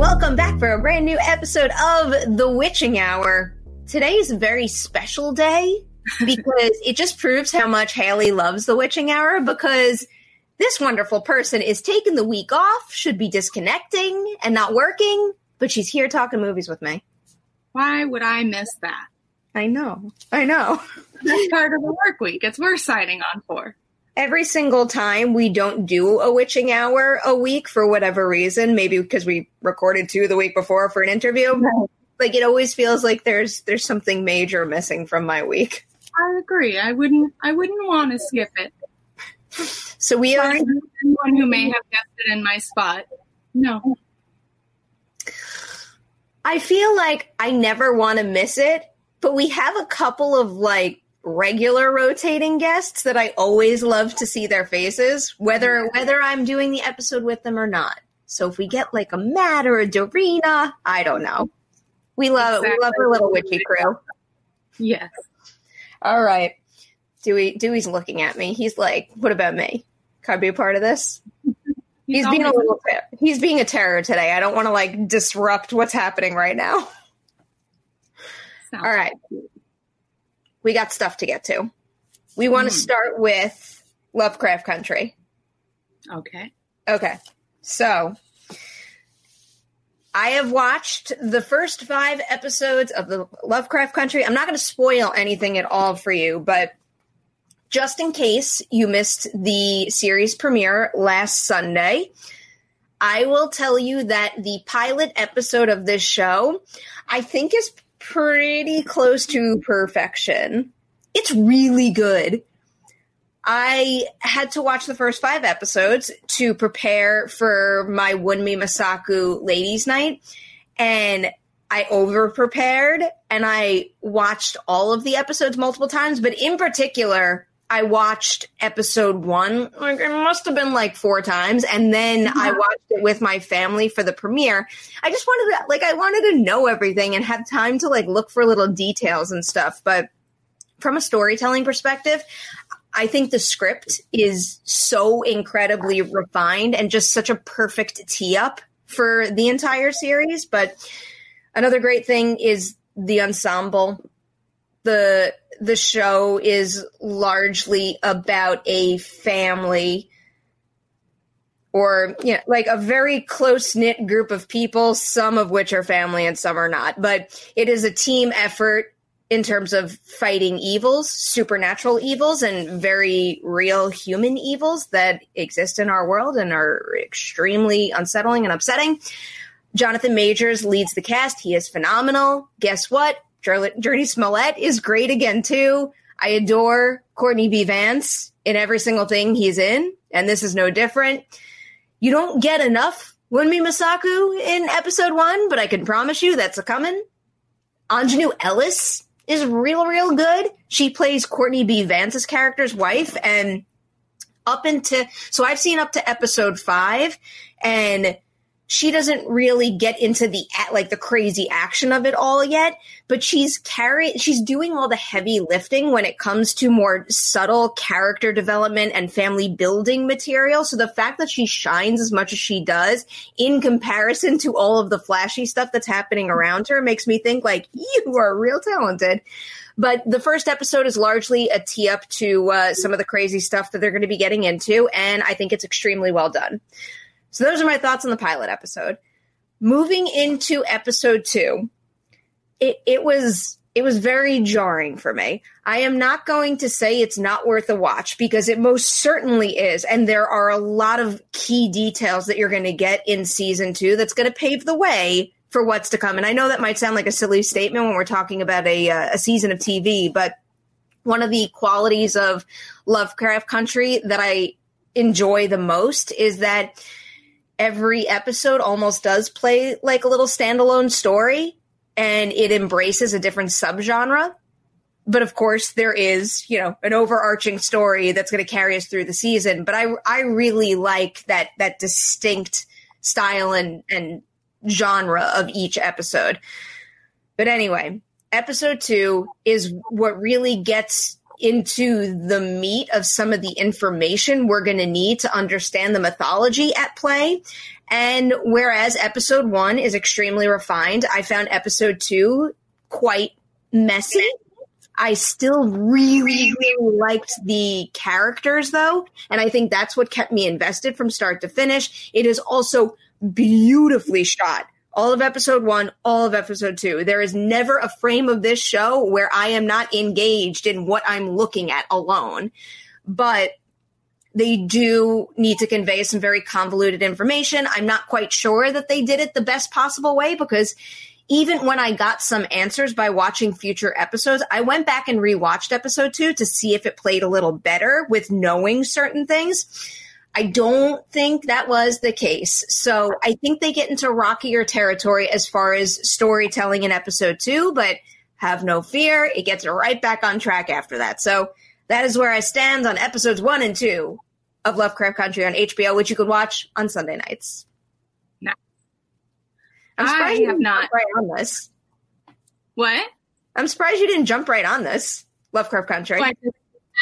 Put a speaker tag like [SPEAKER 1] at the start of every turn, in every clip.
[SPEAKER 1] Welcome back for a brand new episode of The Witching Hour. Today is a very special day because it just proves how much Haley loves The Witching Hour because this wonderful person is taking the week off, should be disconnecting and not working, but she's here talking movies with me.
[SPEAKER 2] Why would I miss that?
[SPEAKER 1] I know. I know.
[SPEAKER 2] That's part of the work week. It's worth signing on for.
[SPEAKER 1] Every single time we don't do a witching hour a week for whatever reason, maybe because we recorded two the week before for an interview, like it always feels like there's there's something major missing from my week.
[SPEAKER 2] I agree. I wouldn't. I wouldn't want to skip it.
[SPEAKER 1] So we are
[SPEAKER 2] anyone who may have guessed it in my spot. No.
[SPEAKER 1] I feel like I never want to miss it, but we have a couple of like regular rotating guests that I always love to see their faces, whether whether I'm doing the episode with them or not. So if we get like a Matt or a Dorina, I don't know. We love we love
[SPEAKER 2] Exactly.
[SPEAKER 1] our little witchy crew.
[SPEAKER 2] Yes.
[SPEAKER 1] All right. Dewey Dewey's looking at me. He's like, "What about me? Can I be a part of this?" He's being a little ter- he's being a terror today. I don't want to like disrupt what's happening right now.
[SPEAKER 2] Sounds
[SPEAKER 1] All right. We got stuff to get to. We want to hmm. start with Lovecraft Country.
[SPEAKER 2] Okay.
[SPEAKER 1] Okay. So I have watched the first five episodes of the Lovecraft Country. I'm not going to spoil anything at all for you, but just in case you missed the series premiere last Sunday, I will tell you that the pilot episode of this show, I think, is pretty close to perfection. It's really good. I had to watch the first five episodes to prepare for my Wunmi Mosaku Ladies Night, and I over prepared and I watched all of the episodes multiple times, but in particular, I watched episode one. Like it must have been like four times, and then I watched it with my family for the premiere. I just wanted to like I wanted to know everything and have time to like look for little details and stuff. But from a storytelling perspective, I think the script is so incredibly refined and just such a perfect tee up for the entire series. But another great thing is the ensemble. The the show is largely about a family or you know, like a very close knit group of people, some of which are family and some are not. But it is a team effort in terms of fighting evils, supernatural evils, and very real human evils that exist in our world and are extremely unsettling and upsetting. Jonathan Majors leads the cast. He is phenomenal. Guess what? Jurnee Smollett is great again, too. I adore Courtney B. Vance in every single thing he's in, and this is no different. You don't get enough Wunmi Mosaku in episode one, but I can promise you that's a coming. Aunjanue Ellis is real, real good. She plays Courtney B. Vance's character's wife, and up into so I've seen up to episode five, and she doesn't really get into the like the crazy action of it all yet but she's carrying she's doing all the heavy lifting when it comes to more subtle character development and family building material. So the fact that she shines as much as she does in comparison to all of the flashy stuff that's happening around her makes me think like you are real talented. But the first episode is largely a tee up to uh, some of the crazy stuff that they're going to be getting into and i think it's extremely well done so those are my thoughts on the pilot episode. Moving into episode two, it, it was it was very jarring for me. I am not going to say it's not worth a watch because it most certainly is. And there are a lot of key details that you're going to get in season two that's going to pave the way for what's to come. And I know that might sound like a silly statement when we're talking about a, uh, a season of TV, but one of the qualities of Lovecraft Country that I enjoy the most is that every episode almost does play like a little standalone story and it embraces a different subgenre. But of course, there is, you know, an overarching story that's going to carry us through the season. But I, I really like that, that distinct style and, and genre of each episode. But anyway, episode two is what really gets into the meat of some of the information we're going to need to understand the mythology at play. And whereas episode one is extremely refined, I found episode two quite messy. I still really, really liked the characters though. And I think that's what kept me invested from start to finish. It is also beautifully shot all of episode one, all of episode two. There is never a frame of this show where I am not engaged in what I'm looking at alone. But they do need to convey some very convoluted information. I'm not quite sure that they did it the best possible way because even when I got some answers by watching future episodes, I went back and rewatched episode two to see if it played a little better with knowing certain things I don't think that was the case. So I think they get into rockier territory as far as storytelling in episode two, but have no fear. It gets right back on track after that. So that is where I stand on episodes one and two of Lovecraft Country on HBO, which you could watch on Sunday nights.
[SPEAKER 2] No.
[SPEAKER 1] I'm surprised
[SPEAKER 2] I
[SPEAKER 1] you
[SPEAKER 2] have
[SPEAKER 1] didn't jump right on this.
[SPEAKER 2] What?
[SPEAKER 1] I'm surprised you didn't jump right on this. Lovecraft Country.
[SPEAKER 2] Well,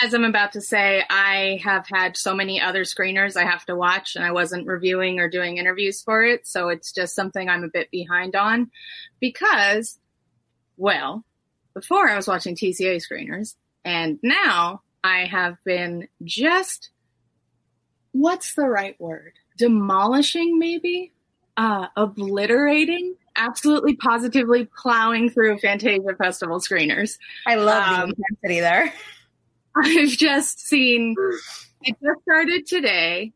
[SPEAKER 2] as I'm about to say, I have had so many other screeners I have to watch, and I wasn't reviewing or doing interviews for it. So it's just something I'm a bit behind on because, well, before I was watching TCA screeners, and now I have been just, what's the right word? Demolishing, maybe? Uh, obliterating? Absolutely positively plowing through Fantasia Festival screeners.
[SPEAKER 1] I love
[SPEAKER 2] Um,
[SPEAKER 1] the intensity there.
[SPEAKER 2] I've just seen it just started today.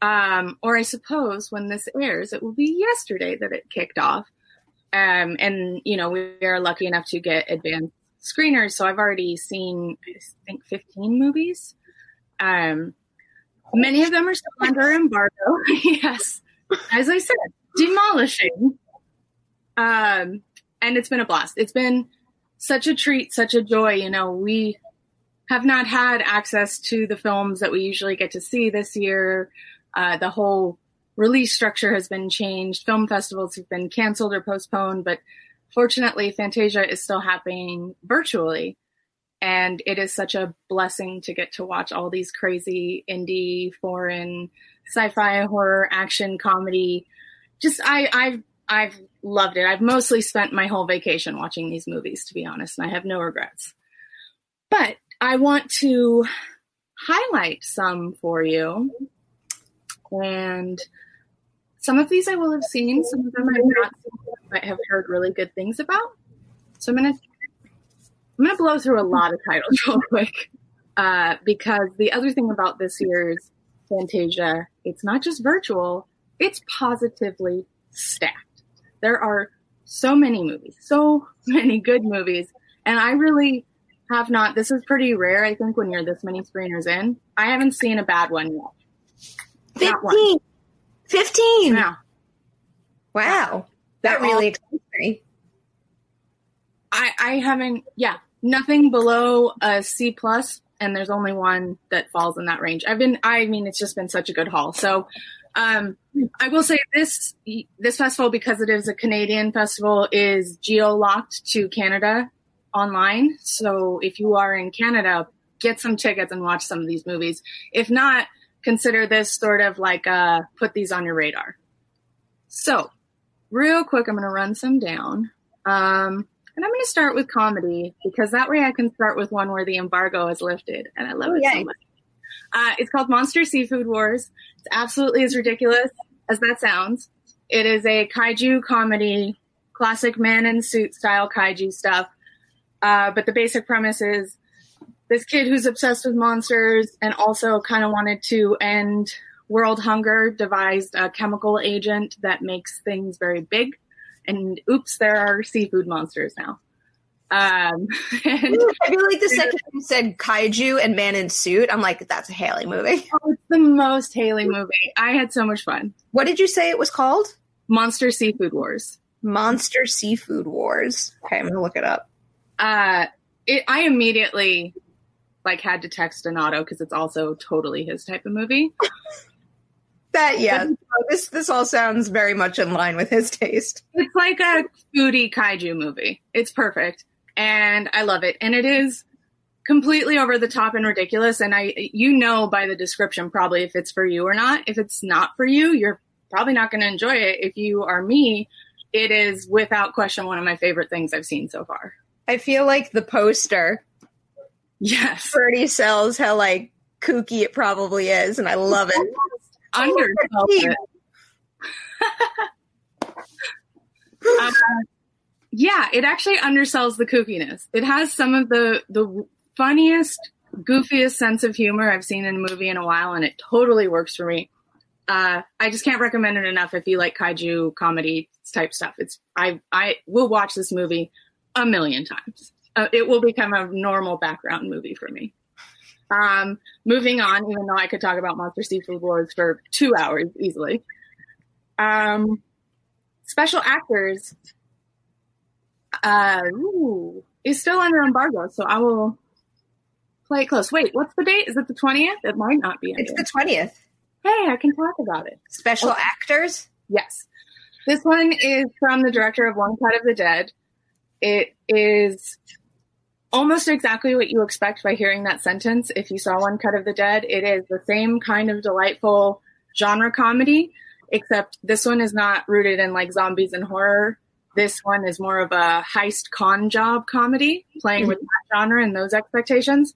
[SPEAKER 2] Um, or I suppose when this airs, it will be yesterday that it kicked off. Um, and you know, we are lucky enough to get advanced screeners, so I've already seen I think 15 movies. Um, many of them are still under embargo. yes, as I said, demolishing. Um, and it's been a blast. It's been such a treat, such a joy. You know, we have not had access to the films that we usually get to see this year. Uh, the whole release structure has been changed. Film festivals have been canceled or postponed, but fortunately, Fantasia is still happening virtually. And it is such a blessing to get to watch all these crazy indie, foreign, sci-fi, horror, action, comedy. Just I, I've I've loved it. I've mostly spent my whole vacation watching these movies, to be honest, and I have no regrets. But I want to highlight some for you. And some of these I will have seen, some of them I've not seen, but have heard really good things about. So I'm gonna I'm gonna blow through a lot of titles real quick. Uh, because the other thing about this year's Fantasia, it's not just virtual, it's positively stacked. There are so many movies, so many good movies, and I really have not. This is pretty rare, I think, when you're this many screeners in. I haven't seen a bad one yet. Not one.
[SPEAKER 1] 15. 15.
[SPEAKER 2] Yeah.
[SPEAKER 1] Wow.
[SPEAKER 2] They're
[SPEAKER 1] That really excites me.
[SPEAKER 2] I, I haven't, yeah, nothing below a C plus, and there's only one that falls in that range. I've been, I mean, it's just been such a good haul. So, um, I will say this, this festival, because it is a Canadian festival, is geo locked to Canada online. So if you are in Canada, get some tickets and watch some of these movies. If not, consider this sort of like, uh, put these on your radar. So, real quick, I'm going to run some down. Um, and I'm going to start with comedy because that way I can start with one where the embargo is lifted, and I love
[SPEAKER 1] Oh,
[SPEAKER 2] it
[SPEAKER 1] yay.
[SPEAKER 2] so much. Uh, it's called Monster Seafood Wars. It's absolutely as ridiculous as that sounds. It is a kaiju comedy, classic man in suit style kaiju stuff. Uh, but the basic premise is this kid who's obsessed with monsters and also kind of wanted to end world hunger devised a chemical agent that makes things very big and oops, there are seafood monsters now. Um, and
[SPEAKER 1] I feel like the second you said kaiju and man in suit, I'm like, that's a Haley movie.
[SPEAKER 2] oh, it's the most Haley movie. I had so much fun.
[SPEAKER 1] What did you say it was called?
[SPEAKER 2] Monster Seafood Wars.
[SPEAKER 1] Monster Seafood Wars. Okay, I'm gonna look it up.
[SPEAKER 2] Uh, it, I immediately like had to text Donato because it's also totally his type of movie.
[SPEAKER 1] That yeah, this this all sounds very much in line with his taste.
[SPEAKER 2] It's like a foodie kaiju movie. It's perfect, and I love it. And it is completely over the top and ridiculous. And I, you know, by the description, probably if it's for you or not. If it's not for you, you're probably not going to enjoy it. If you are me, it is without question one of my favorite things I've seen so far.
[SPEAKER 1] I feel like the poster
[SPEAKER 2] Yes,
[SPEAKER 1] already sells how like kooky it probably is, and I love it.
[SPEAKER 2] undersells it. Uh, yeah, it actually undersells the kookiness. It has some of the the funniest, goofiest sense of humor I've seen in a movie in a while, and it totally works for me. Uh, I just can't recommend it enough if you like kaiju comedy type stuff. It's I I will watch this movie a million times. Uh, it will become a normal background movie for me. Um, moving on, even though I could talk about Monster Seafood Wars for two hours easily. Um, special actors uh, ooh, is still under embargo, so I will play it close. Wait, what's the date? Is it the 20th? It might not be.
[SPEAKER 1] It's the twentieth.
[SPEAKER 2] hey, I can talk about it.
[SPEAKER 1] Special actors.
[SPEAKER 2] Yes. This one is from the director of One Cut of the Dead. It is almost exactly what you expect by hearing that sentence. If you saw One Cut of the Dead, it is the same kind of delightful genre comedy, except this one is not rooted in like zombies and horror. This one is more of a heist con job comedy, playing with that genre and those expectations.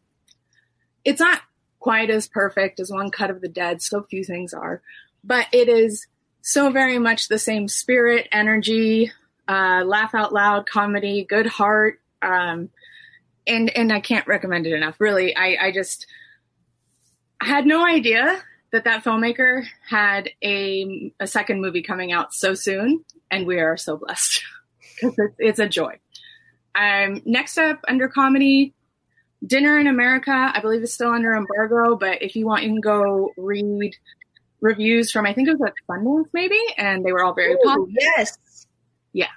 [SPEAKER 2] It's not quite as perfect as One Cut of the Dead, so few things are, but it is so very much the same spirit, energy, uh, laugh out loud comedy, good heart. Um, and, and I can't recommend it enough. Really, I, I just I had no idea that that filmmaker had a, a second movie coming out so soon, and we are so blessed because it's, it's a joy. Um, next up under comedy, Dinner in America, I believe is still under embargo, but if you want, you can go read reviews from I think it was at Sundance maybe, and they were all very
[SPEAKER 1] Ooh,
[SPEAKER 2] positive.
[SPEAKER 1] yes.
[SPEAKER 2] Yeah.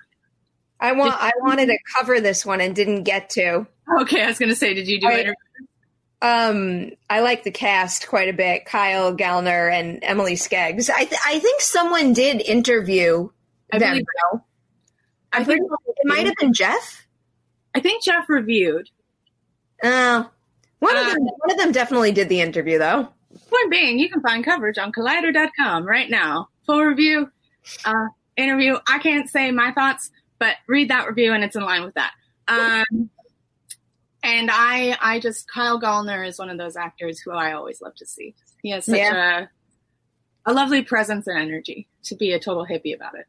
[SPEAKER 1] I want. I wanted to cover this one and didn't get to.
[SPEAKER 2] Okay, I was going to say, did you do
[SPEAKER 1] I-
[SPEAKER 2] it?
[SPEAKER 1] Um, I like the cast quite a bit. Kyle Gallner and Emily Skeggs. I th- I think someone did interview
[SPEAKER 2] I
[SPEAKER 1] them.
[SPEAKER 2] believe-
[SPEAKER 1] though.
[SPEAKER 2] I
[SPEAKER 1] I think it might have been Jeff.
[SPEAKER 2] I think Jeff reviewed.
[SPEAKER 1] Uh, one of
[SPEAKER 2] Uh,
[SPEAKER 1] them. One of them definitely did the interview though.
[SPEAKER 2] Point being, you can find coverage on Collider.com right now. Full review, uh, interview. I can't say my thoughts, but read that review and it's in line with that. Um, and I, I just Kyle Gallner is one of those actors who I always love to see. He has such a a lovely presence and energy to be a total hippie about it.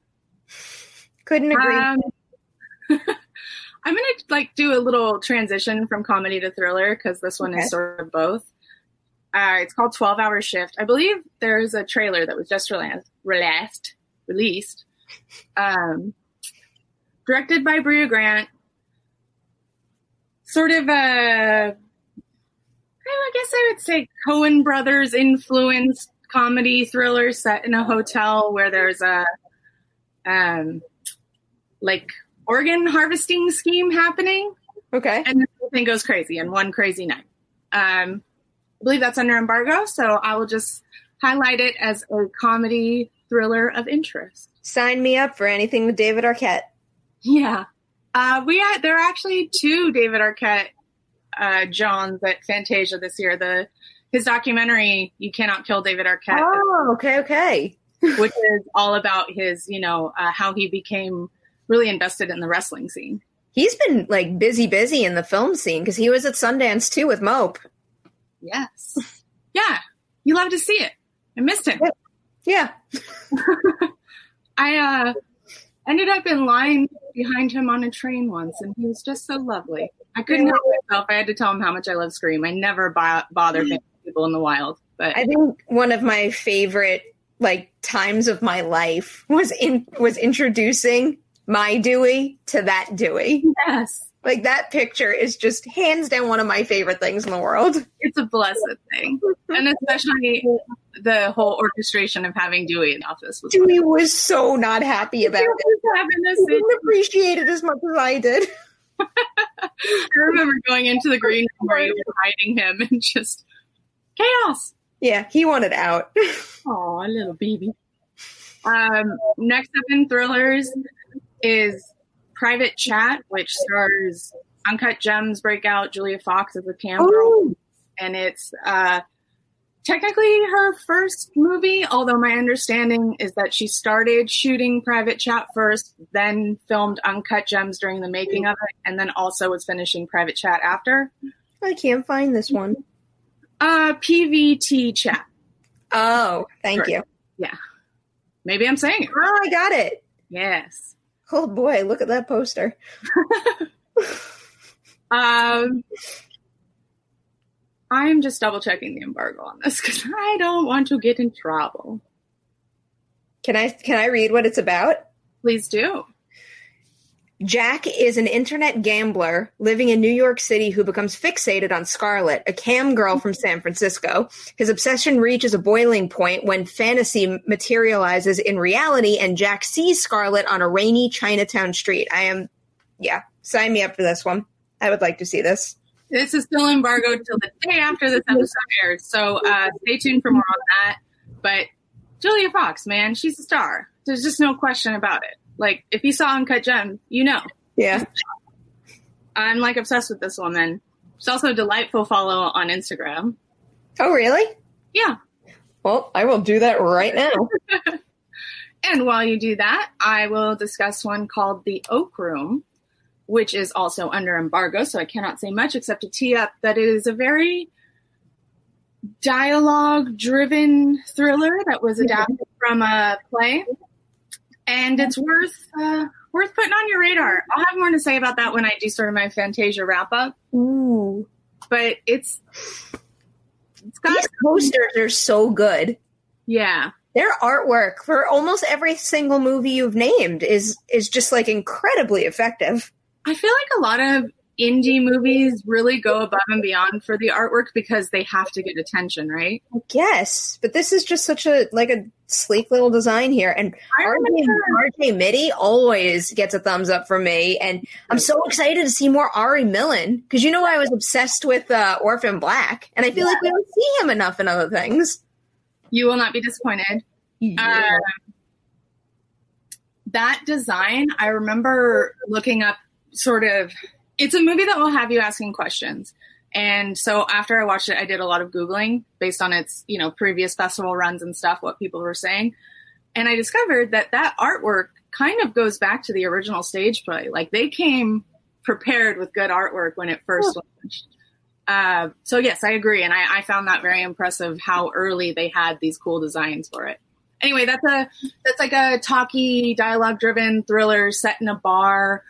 [SPEAKER 1] Couldn't agree.
[SPEAKER 2] Um, I'm gonna like do a little transition from comedy to thriller because this one
[SPEAKER 1] Okay.
[SPEAKER 2] is sort of both. Uh, it's called 12 Hour Shift. I believe there's a trailer that was just released, released, released. Um, directed by Brea Grant. Sort of a, I guess I would say Coen Brothers influenced comedy thriller set in a hotel where there's a um like organ harvesting scheme happening
[SPEAKER 1] Okay.
[SPEAKER 2] and the whole thing goes crazy in one crazy night. Um, I believe that's under embargo, so I will just highlight it as a comedy thriller of interest.
[SPEAKER 1] Sign me up for anything with David Arquette.
[SPEAKER 2] Yeah, uh, we had, there are actually two David Arquette uh, Johns at Fantasia this year. The his documentary "You Cannot Kill David Arquette,"
[SPEAKER 1] Oh, okay, okay.
[SPEAKER 2] which is all about his, you know, uh, how he became really invested in the wrestling scene.
[SPEAKER 1] He's been like busy, busy in the film scene because he was at Sundance too with Mope.
[SPEAKER 2] Yes, yeah, you love to see it. I missed him.
[SPEAKER 1] Yeah.
[SPEAKER 2] I uh, ended up in line behind him on a train once, and he was just so lovely. I couldn't help myself. I had to tell him how much I love Scream. I never bo- bother people in the wild, but
[SPEAKER 1] I think one of my favorite like times of my life was in was introducing my Dewey to that Dewey.
[SPEAKER 2] yes,
[SPEAKER 1] Like that picture is just hands down one of my favorite things in the world.
[SPEAKER 2] it's a blessed thing, and especially the whole orchestration of having Dewey in the office was.
[SPEAKER 1] Dewey was so not happy about it.
[SPEAKER 2] having this.
[SPEAKER 1] He didn't appreciate it as much as I did.
[SPEAKER 2] I remember going into the green room where you were hiding him and just chaos.
[SPEAKER 1] Yeah, he wanted out.
[SPEAKER 2] Oh, a little baby. Um, next up in thrillers is Private Chat, which stars Uncut Gems breakout Julia Fox as a cam girl, and it's uh, technically her first movie. Although my understanding is that she started shooting Private Chat first, then filmed Uncut Gems during the making of it, and then also was finishing Private Chat after.
[SPEAKER 1] I can't find this one.
[SPEAKER 2] Uh, PVT Chat.
[SPEAKER 1] Oh, thank
[SPEAKER 2] Right.
[SPEAKER 1] you.
[SPEAKER 2] Yeah, maybe I'm saying it.
[SPEAKER 1] Oh, I got it.
[SPEAKER 2] Yes.
[SPEAKER 1] Oh boy, look at that poster.
[SPEAKER 2] Um, I'm just double checking the embargo on this because I don't want to get in trouble.
[SPEAKER 1] Can I can I read what it's about?
[SPEAKER 2] Please do.
[SPEAKER 1] Jack is an internet gambler living in New York City who becomes fixated on Scarlett, a cam girl from San Francisco. His obsession reaches a boiling point when fantasy materializes in reality and Jack sees Scarlett on a rainy Chinatown street. I am, yeah, sign me up for this one. I would like to see this.
[SPEAKER 2] This is still embargoed till the day after this episode airs, so uh, stay tuned for more on that. But Julia Fox, man, she's a star. There's just no question about it. Like, if you saw Uncut Gem, you know.
[SPEAKER 1] Yeah.
[SPEAKER 2] I'm like obsessed with this woman. She's also a delightful follow on Instagram.
[SPEAKER 1] Oh, really?
[SPEAKER 2] Yeah.
[SPEAKER 1] Well, I will do that right now.
[SPEAKER 2] And while you do that, I will discuss one called The Oak Room, which is also under embargo, so I cannot say much except to tee up that it is a very dialogue driven thriller that was adapted from a play. And it's worth uh, worth putting on your radar. I'll have more to say about that when I do sort of my Fantasia wrap up.
[SPEAKER 1] Ooh.
[SPEAKER 2] But it's it's got
[SPEAKER 1] These posters are so good.
[SPEAKER 2] yeah.
[SPEAKER 1] Their artwork for almost every single movie you've named is is just like incredibly effective.
[SPEAKER 2] I feel like a lot of indie movies really go above and beyond for the artwork because they have to get attention, right?
[SPEAKER 1] I guess, but this is just such a like a sleek little design here, and RJ, RJ Mitte always gets a thumbs up from me, and I'm so excited to see more Ari Millen because you know I was obsessed with uh, Orphan Black, and I feel like we don't see him enough in other things.
[SPEAKER 2] You will not be disappointed. Um, that design, I remember looking up sort of, it's a movie that will have you asking questions. And so after I watched it, I did a lot of Googling based on its, you know, previous festival runs and stuff, what people were saying. And I discovered that that artwork kind of goes back to the original stage play. Like they came prepared with good artwork when it first launched. Uh, so yes, I agree. And I, I found that very impressive how early they had these cool designs for it anyway, that's a that's like a talky, dialogue driven thriller set in a bar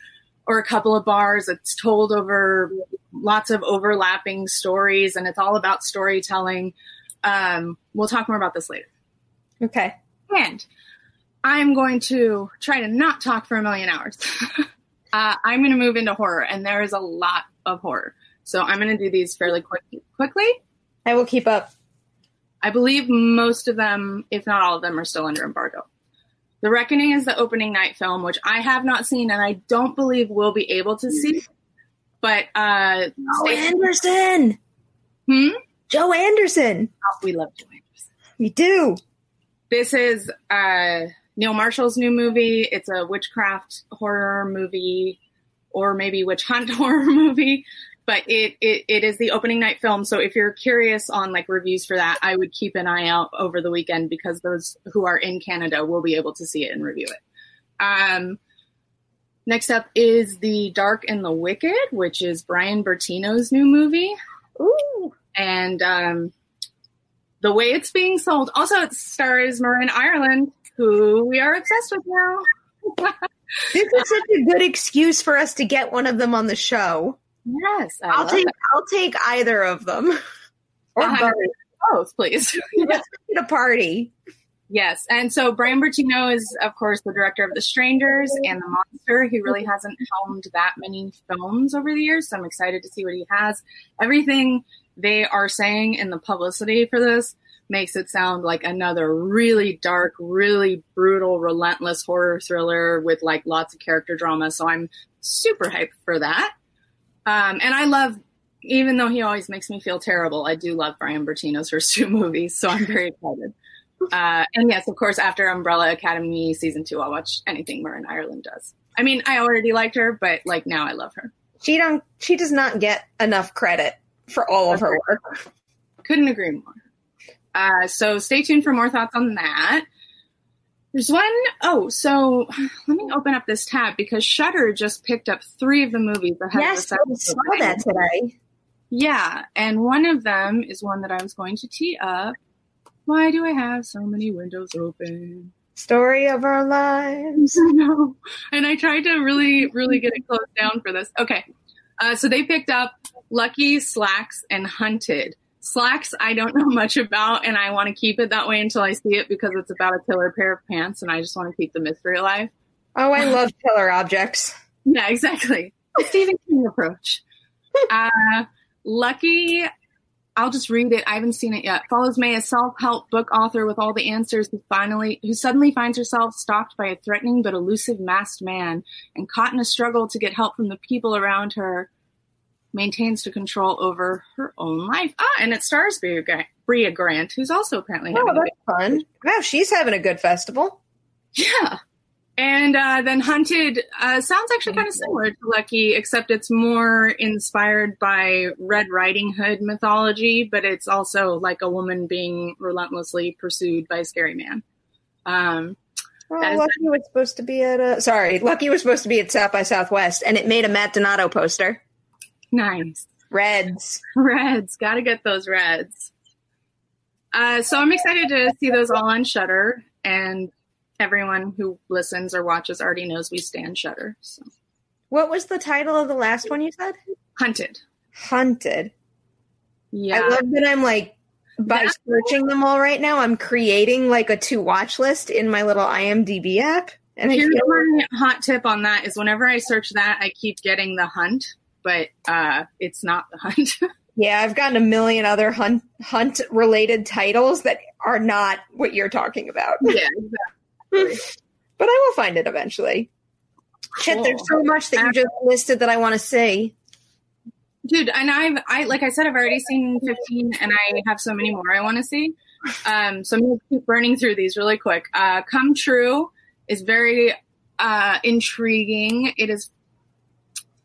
[SPEAKER 2] or a couple of bars. It's told over lots of overlapping stories, and it's all about storytelling. Um, we'll talk more about this later.
[SPEAKER 1] Okay,
[SPEAKER 2] And I'm going to try to not talk for a million hours. uh, I'm going to move into horror, and there is a lot of horror. So I'm going to do these fairly quick, quickly.
[SPEAKER 1] I will keep up.
[SPEAKER 2] I believe most of them, if not all of them, are still under embargo. The Reckoning is the opening night film, which I have not seen and I don't believe we'll be able to see. But uh
[SPEAKER 1] Joe Anderson.
[SPEAKER 2] Hmm?
[SPEAKER 1] Joe Anderson.
[SPEAKER 2] Oh, we love Joe Anderson.
[SPEAKER 1] We do.
[SPEAKER 2] This is uh Neil Marshall's new movie. It's a witchcraft horror movie or maybe witch hunt horror movie. But it, it it is the opening night film. So if you're curious on like reviews for that, I would keep an eye out over the weekend because those who are in Canada will be able to see it and review it. Um Next up is The Dark and the Wicked, which is Bryan Bertino's new movie.
[SPEAKER 1] Ooh.
[SPEAKER 2] And um, the way it's being sold, also it stars Marin Ireland, who we are obsessed with now.
[SPEAKER 1] This is such a good excuse for us to get one of them on the show.
[SPEAKER 2] Yes, I
[SPEAKER 1] I'll take
[SPEAKER 2] it.
[SPEAKER 1] I'll take either of them. Or both.
[SPEAKER 2] both, please.
[SPEAKER 1] Let's make it a party.
[SPEAKER 2] Yes, and so Bryan Bertino is, of course, the director of The Strangers and The Monster. He really hasn't helmed that many films over the years, so I'm excited to see what he has. Everything they are saying in the publicity for this makes it sound like another really dark, really brutal, relentless horror thriller with like lots of character drama. So I'm super hyped for that. Um, and I love, even though he always makes me feel terrible, I do love Bryan Bertino's first two movies, so I'm very excited. Uh, and yes, of course, after Umbrella Academy season two, I'll watch anything Marin Ireland does. I mean, I already liked her, but like now I love her.
[SPEAKER 1] She don't she does not get enough credit for all of her work.
[SPEAKER 2] Couldn't agree more. Uh, so stay tuned for more thoughts on that. There's one oh, so let me open up this tab because Shudder just picked up three of the movies ahead
[SPEAKER 1] Yes,
[SPEAKER 2] of the
[SPEAKER 1] I saw that today.
[SPEAKER 2] Yeah, and one of them is one that I was going to tee up. Why do I have so many windows open?
[SPEAKER 1] Story of our lives.
[SPEAKER 2] no. And I tried to really, really get it closed down for this. Okay. Uh, so they picked up Lucky, Slaxx, and Hunted. Slaxx, I don't know much about, and I want to keep it that way until I see it because it's about a killer pair of pants, and I just want to keep the mystery alive.
[SPEAKER 1] Oh, I love killer objects.
[SPEAKER 2] Yeah, exactly. Stephen King approach. Uh, Lucky, I'll just read it. I haven't seen it yet. Follows May, a self-help book author with all the answers who finally, who suddenly finds herself stalked by a threatening but elusive masked man and caught in a struggle to get help from the people around her. Maintains to control over her own life. Ah, and it stars Brea Grant, Brea Grant who's also apparently
[SPEAKER 1] Oh,
[SPEAKER 2] having a
[SPEAKER 1] that's fun. Wow, she's having a good festival.
[SPEAKER 2] yeah. And uh, then Hunted uh, sounds actually kind of similar to Lucky, except it's more inspired by Red Riding Hood mythology, but it's also like a woman being relentlessly pursued by a scary man. Um,
[SPEAKER 1] Well,
[SPEAKER 2] That
[SPEAKER 1] Lucky was supposed to be at a sorry, Lucky was supposed to be at South by Southwest, and it made a Matt Donato poster.
[SPEAKER 2] Nice.
[SPEAKER 1] Reds.
[SPEAKER 2] Reds. Got to get those reds. Uh, so I'm excited to see those all on Shudder, and everyone who listens or watches already knows we stand Shudder. So
[SPEAKER 1] What was the title of the last one you said?
[SPEAKER 2] Hunted.
[SPEAKER 1] Hunted.
[SPEAKER 2] Yeah.
[SPEAKER 1] I love that I'm like by
[SPEAKER 2] That-
[SPEAKER 1] searching them all right now. I'm creating like a to watch list in my little IMDb app, and
[SPEAKER 2] Here's my hot tip on that is whenever I search that, I keep getting the hunt, but uh, it's not the hunt.
[SPEAKER 1] yeah, I've gotten a million other hunt hunt related titles that are not what you're talking about,
[SPEAKER 2] yeah,
[SPEAKER 1] but I will find it eventually. Shit, there's so much that you just listed that I want to see.
[SPEAKER 2] dude. And I've, I like I said, I've already seen 15, and I have so many more I want to see. Um, so I'm gonna keep burning through these really quick. Uh, Come True is very uh, intriguing. It is.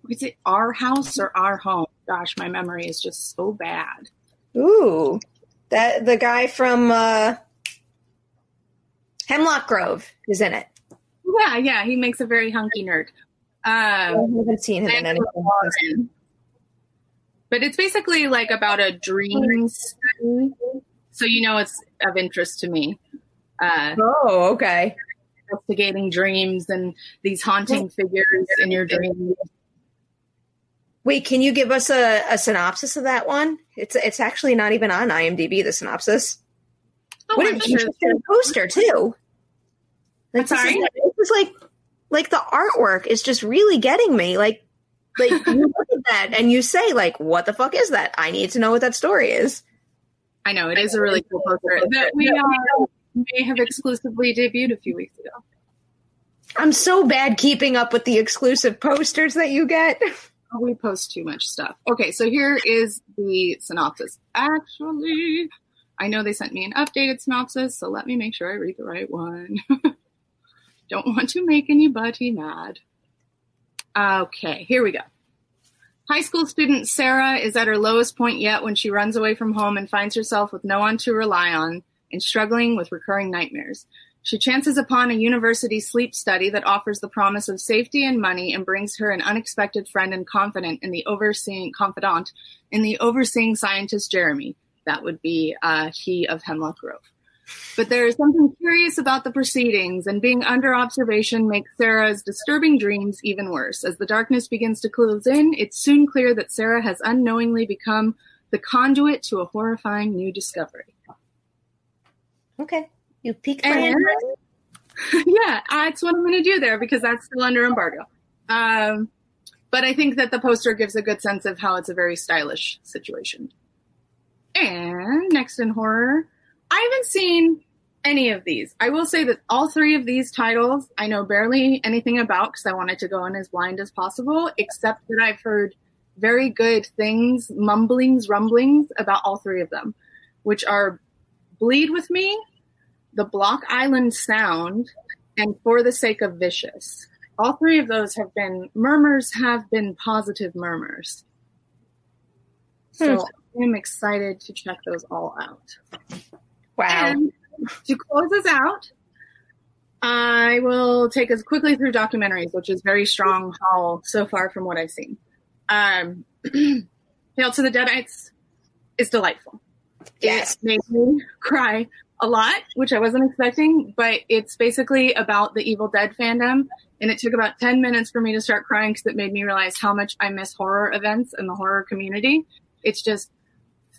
[SPEAKER 2] Is it our house or our home? Gosh, my memory is just so bad.
[SPEAKER 1] Ooh, that the guy from uh, Hemlock Grove is in it.
[SPEAKER 2] Yeah, yeah, he makes a very hunky nerd.
[SPEAKER 1] I
[SPEAKER 2] Um,
[SPEAKER 1] haven't seen him in anything.
[SPEAKER 2] But it's basically like about a dream study. So you know it's of interest to me. Uh,
[SPEAKER 1] Oh, okay.
[SPEAKER 2] investigating dreams and these haunting figures in your dreams.
[SPEAKER 1] Wait, can you give us a, a synopsis of that one? It's it's actually not even on IMDb. The synopsis.
[SPEAKER 2] Oh,
[SPEAKER 1] what
[SPEAKER 2] I'm
[SPEAKER 1] an
[SPEAKER 2] sure
[SPEAKER 1] interesting poster too. Like,
[SPEAKER 2] I'm sorry?
[SPEAKER 1] This is, this is like like the artwork is just really getting me. Like like you look at that and you say like, what the fuck is that? I need to know what that story is.
[SPEAKER 2] I know it is a really cool poster that we uh, may have exclusively debuted a few weeks ago.
[SPEAKER 1] I'm so bad keeping up with the exclusive posters that you get.
[SPEAKER 2] We post too much stuff. Okay, so here is the synopsis. Actually, I know they sent me an updated synopsis, so let me make sure I read the right one. Don't want to make anybody mad. Okay, here we go. High school student Sarah is at her lowest point yet when she runs away from home and finds herself with no one to rely on and struggling with recurring nightmares. She chances upon a university sleep study that offers the promise of safety and money and brings her an unexpected friend and confidant in the overseeing confidant in the overseeing scientist Jeremy. That would be uh, he of Hemlock Grove. But there is something curious about the proceedings, and being under observation makes Sarah's disturbing dreams even worse. As the darkness begins to close in, it's soon clear that Sarah has unknowingly become the conduit to a horrifying new discovery.
[SPEAKER 1] Okay. You piqued my interest.
[SPEAKER 2] yeah, that's what I'm going to do there because that's still under embargo. Um, but I think that the poster gives a good sense of how it's a very stylish situation. And next in horror, I haven't seen any of these. I will say that all three of these titles I know barely anything about because I wanted to go in as blind as possible, except that I've heard very good things, mumblings, rumblings about all three of them, which are Bleed With Me, The Block Island Sound, and For the Sake of Vicious. All three of those have been, murmurs have been positive murmurs. So I'm excited to check those all out.
[SPEAKER 1] Wow.
[SPEAKER 2] And to close us out, I will take us quickly through documentaries, which is very strong haul so far from what I've seen. Um, Hail to the Deadites is delightful.
[SPEAKER 1] Yes.
[SPEAKER 2] It made me cry a lot, which I wasn't expecting, but it's basically about the Evil Dead fandom. And it took about 10 minutes for me to start crying because it made me realize how much I miss horror events and the horror community. It's just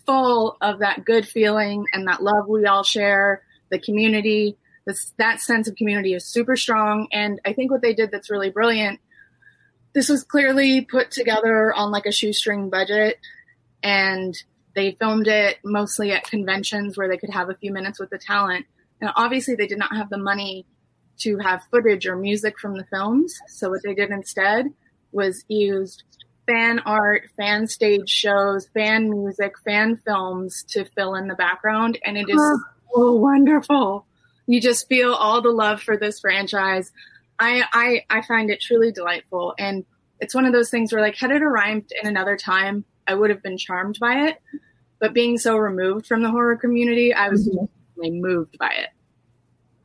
[SPEAKER 2] full of that good feeling and that love we all share, the community. This, that sense of community is super strong. And I think what they did that's really brilliant, this was clearly put together on like a shoestring budget. And they filmed it mostly at conventions where they could have a few minutes with the talent. And obviously, they did not have the money to have footage or music from the films. So, what they did instead was used fan art, fan stage shows, fan music, fan films to fill in the background. And it is so wonderful. You just feel all the love for this franchise. I, I, I find it truly delightful. And it's one of those things where, like, had it arrived in another time, I would have been charmed by it. But being so removed from the horror community, I was genuinely moved by it.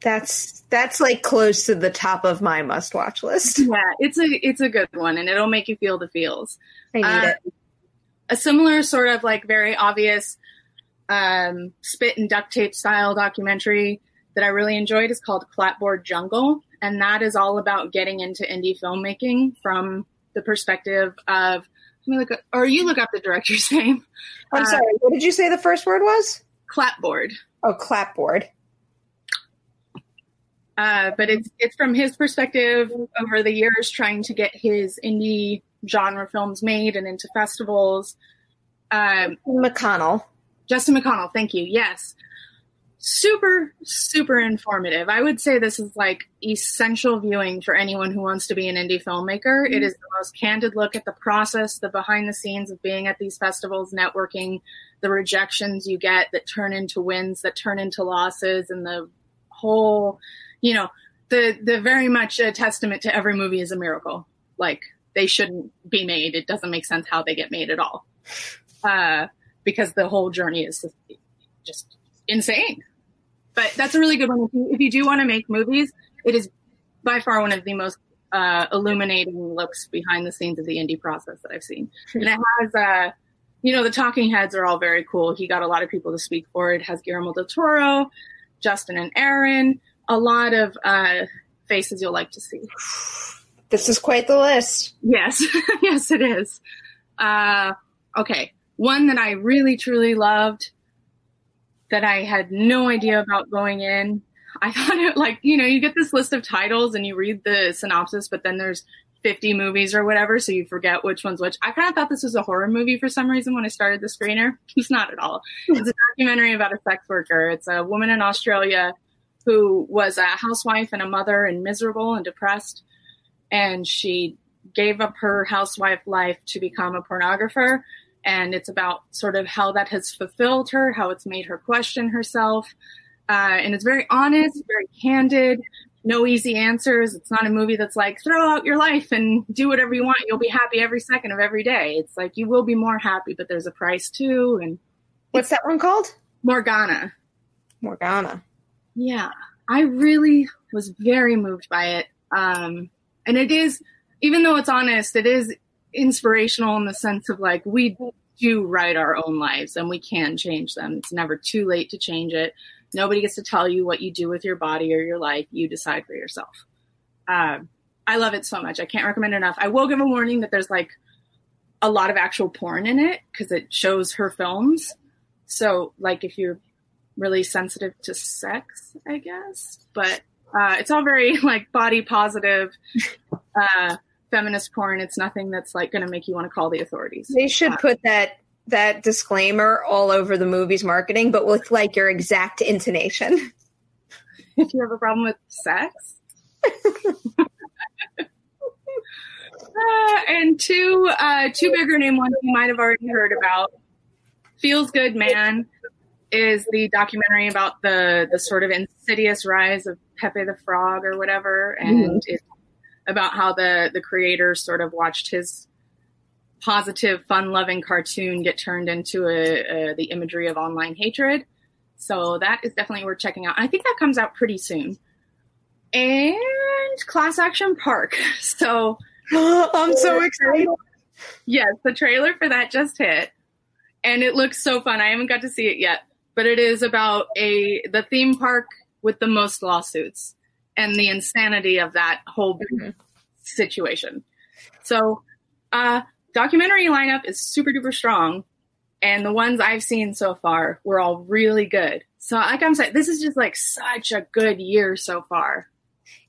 [SPEAKER 1] That's that's like close to the top of my must watch list.
[SPEAKER 2] Yeah, it's a it's a good one, and it'll make you feel the feels.
[SPEAKER 1] I need it.
[SPEAKER 2] a similar sort of like very obvious um, spit and duct tape style documentary that I really enjoyed is called Clapboard Jungle, and that is all about getting into indie filmmaking from the perspective of. Me look up, or you look up the director's name.
[SPEAKER 1] I'm
[SPEAKER 2] uh,
[SPEAKER 1] sorry. What did you say the first word was?
[SPEAKER 2] Clapboard.
[SPEAKER 1] Oh, clapboard.
[SPEAKER 2] Uh, but it's it's from his perspective over the years trying to get his indie genre films made and into festivals. Um,
[SPEAKER 1] McConnell.
[SPEAKER 2] Justin McConnell, thank you. Yes. Super, super informative. I would say this is like essential viewing for anyone who wants to be an indie filmmaker. It is the most candid look at the process, the behind the scenes of being at these festivals, networking, the rejections you get that turn into wins, that turn into losses, and the whole, you know, the the very much a testament to every movie is a miracle. Like they shouldn't be made. It doesn't make sense how they get made at all. Uh, because the whole journey is just insane. But that's a really good one. If you, if you do want to make movies, it is by far one of the most uh, illuminating looks behind the scenes of the indie process that I've seen. And it has, uh, you know, the talking heads are all very cool. He got a lot of people to speak for it. it has Guillermo del Toro, Justin and Aaron, a lot of uh, faces you'll like to see.
[SPEAKER 1] This is quite the list.
[SPEAKER 2] Yes, yes, it is. Uh, okay, one that I really truly loved that I had no idea about going in. I thought it like you know you get this list of titles and you read the synopsis, but then there's 50 movies or whatever, so you forget which one's which. I kind of thought this was a horror movie for some reason when I started the screener. It's not at all. It's a documentary about a sex worker. It's a woman in Australia who was a housewife and a mother and miserable and depressed. And she gave up her housewife life to become a pornographer. And it's about sort of how that has fulfilled her, how it's made her question herself. Uh, and it's very honest, very candid, no easy answers. It's not a movie that's like throw out your life and do whatever you want. You'll be happy every second of every day. It's like you will be more happy, but there's a price too. And
[SPEAKER 1] What's that one called?
[SPEAKER 2] Morgana.
[SPEAKER 1] Morgana.
[SPEAKER 2] Yeah, I really was very moved by it. Um, and it is, even though it's honest, it is inspirational in the sense of like we do write our own lives and we can change them. It's never too late to change it. Nobody gets to tell you what you do with your body or your life. You decide for yourself. Um, I love it so much. I can't recommend enough. I will give a warning that there's like a lot of actual porn in it because it shows her films. So, like, if you're really sensitive to sex, I guess, but uh, it's all very like body positive, uh, feminist porn. It's nothing that's like going to make you want to call the authorities.
[SPEAKER 1] They should
[SPEAKER 2] Uh,
[SPEAKER 1] put that that disclaimer all over the movie's marketing, but with like your exact intonation.
[SPEAKER 2] if you have a problem with sex. Uh, and two, uh, two bigger name ones you might have already heard about. Feels Good Man is the documentary about the the sort of insidious rise of Pepe the Frog or whatever, and it's about how the the creator sort of watched his positive, fun-loving cartoon get turned into a, a, the imagery of online hatred. So that is definitely worth checking out. I think that comes out pretty soon. And Class Action Park. So
[SPEAKER 1] I'm so excited.
[SPEAKER 2] Yes, the trailer for that just hit, and it looks so fun. I haven't got to see it yet, but it is about a the theme park with the most lawsuits and the insanity of that whole situation. So, uh, documentary lineup is super duper strong, and the ones I've seen so far were all really good. So, like I'm saying, this is just like such a good year so far.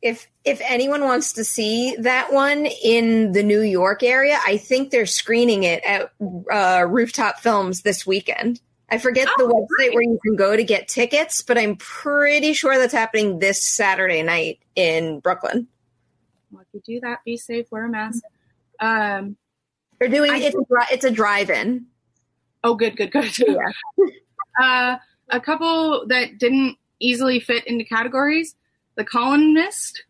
[SPEAKER 1] If if anyone wants to see that one in the New York area, I think they're screening it at uh, Rooftop Films this weekend. I forget the
[SPEAKER 2] Oh,
[SPEAKER 1] website
[SPEAKER 2] great.
[SPEAKER 1] where you can go to get tickets, but I'm pretty sure that's happening this Saturday night in Brooklyn.
[SPEAKER 2] Well, if you do that, be safe, wear a mask. Um,
[SPEAKER 1] They're doing
[SPEAKER 2] I-
[SPEAKER 1] it's a, it's a drive-in.
[SPEAKER 2] Oh, good, good, good. uh, a couple that didn't easily fit into categories. The Columnist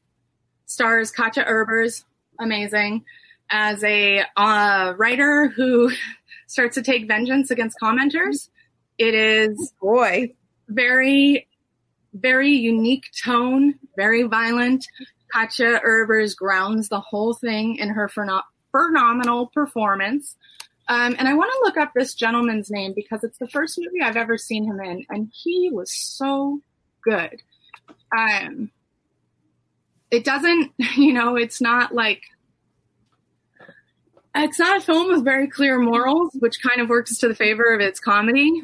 [SPEAKER 2] stars Katja Herbers, amazing, as a uh, writer who starts to take vengeance against commenters. It is
[SPEAKER 1] Boy,
[SPEAKER 2] very, very unique tone, very violent. Katja Herbers grounds the whole thing in her pheno- phenomenal performance. Um, and I want to look up this gentleman's name because it's the first movie I've ever seen him in, and he was so good. Um, it doesn't, you know, it's not like it's not a film with very clear morals, which kind of works to the favor of its comedy.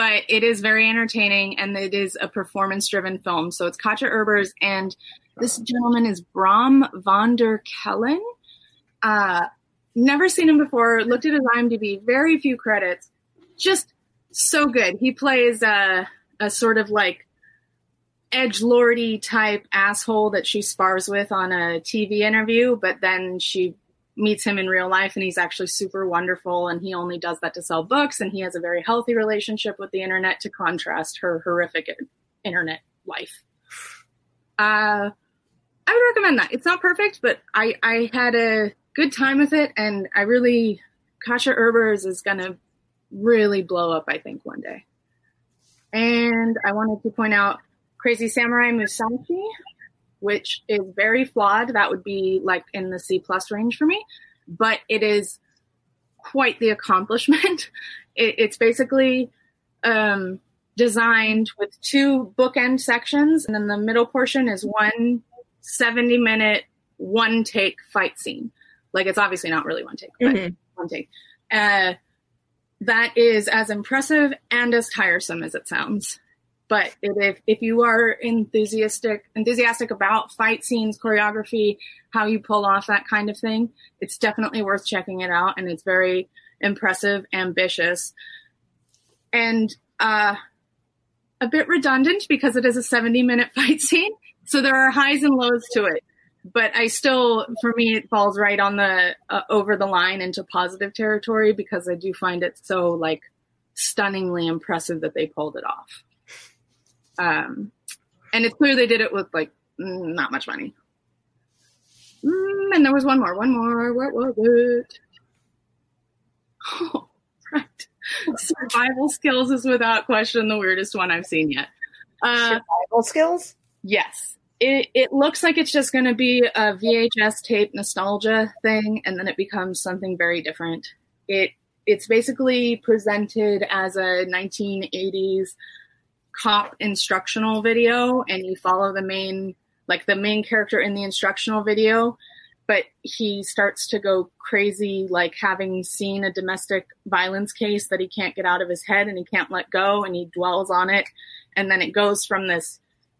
[SPEAKER 2] But it is very entertaining, and it is a performance-driven film. So it's Katja Herbers, and this gentleman is Bram van der Kelen. Uh, never seen him before. Looked at his IMDb, very few credits. Just so good. He plays a, a sort of like edge lordy type asshole that she spars with on a TV interview, but then she meets him in real life and he's actually super wonderful and he only does that to sell books and he has a very healthy relationship with the internet to contrast her horrific internet life. Uh, I would recommend that. It's not perfect, but I, I had a good time with it and I really, Katja Herbers is going to really blow up, I think, one day. And I wanted to point out Crazy Samurai Musashi, which is very flawed. That would be like in the C plus range for me, but it is quite the accomplishment. It, it's basically um, designed with two bookend sections, and then the middle portion is one 70 minute, one take fight scene. Like it's obviously not really one take, but
[SPEAKER 1] Mhm.
[SPEAKER 2] one take. Uh, that is as impressive and as tiresome as it sounds. But if if you are enthusiastic enthusiastic about fight scenes, choreography, how you pull off that kind of thing, it's definitely worth checking it out, and it's very impressive, ambitious, and uh, a bit redundant because it is a 70 minute fight scene. So there are highs and lows to it. But I still, for me, it falls right on the uh, over the line into positive territory because I do find it so like stunningly impressive that they pulled it off. Um, and it's clear they did it with like not much money. Mm, and there was one more, one more. What was it? Oh, right. Survival skills is without question the weirdest one I've seen yet.
[SPEAKER 1] Uh, Survival skills?
[SPEAKER 2] Yes. It, it looks like it's just going to be a VHS tape nostalgia thing, and then it becomes something very different. It it's basically presented as a 1980s cop instructional video, and you follow the main like the main character in the instructional video but he starts to go crazy, like having seen a domestic violence case that he can't get out of his head and he can't let go, and he dwells on it. And then it goes from this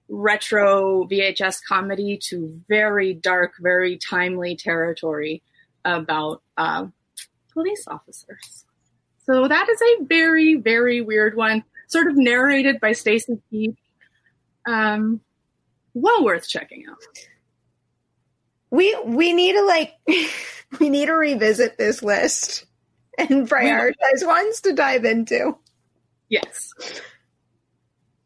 [SPEAKER 2] retro VHS comedy to very dark, very timely territory about uh, police officers. So that is a very, very weird one, sort of narrated by Stacy Keach. Um, well worth checking out
[SPEAKER 1] we we need to like we need to revisit this list and prioritize ones to dive into.
[SPEAKER 2] Yes.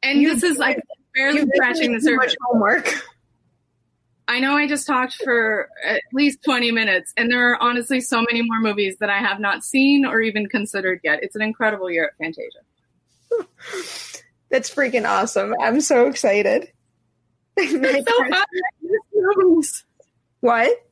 [SPEAKER 2] And you, this is like barely scratching the surface.
[SPEAKER 1] Homework.
[SPEAKER 2] I know I just talked for at least 20 minutes, and there are honestly so many more movies that I have not seen or even considered yet. It's an incredible year at Fantasia.
[SPEAKER 1] That's freaking awesome. I'm so excited.
[SPEAKER 2] So fun.
[SPEAKER 1] What?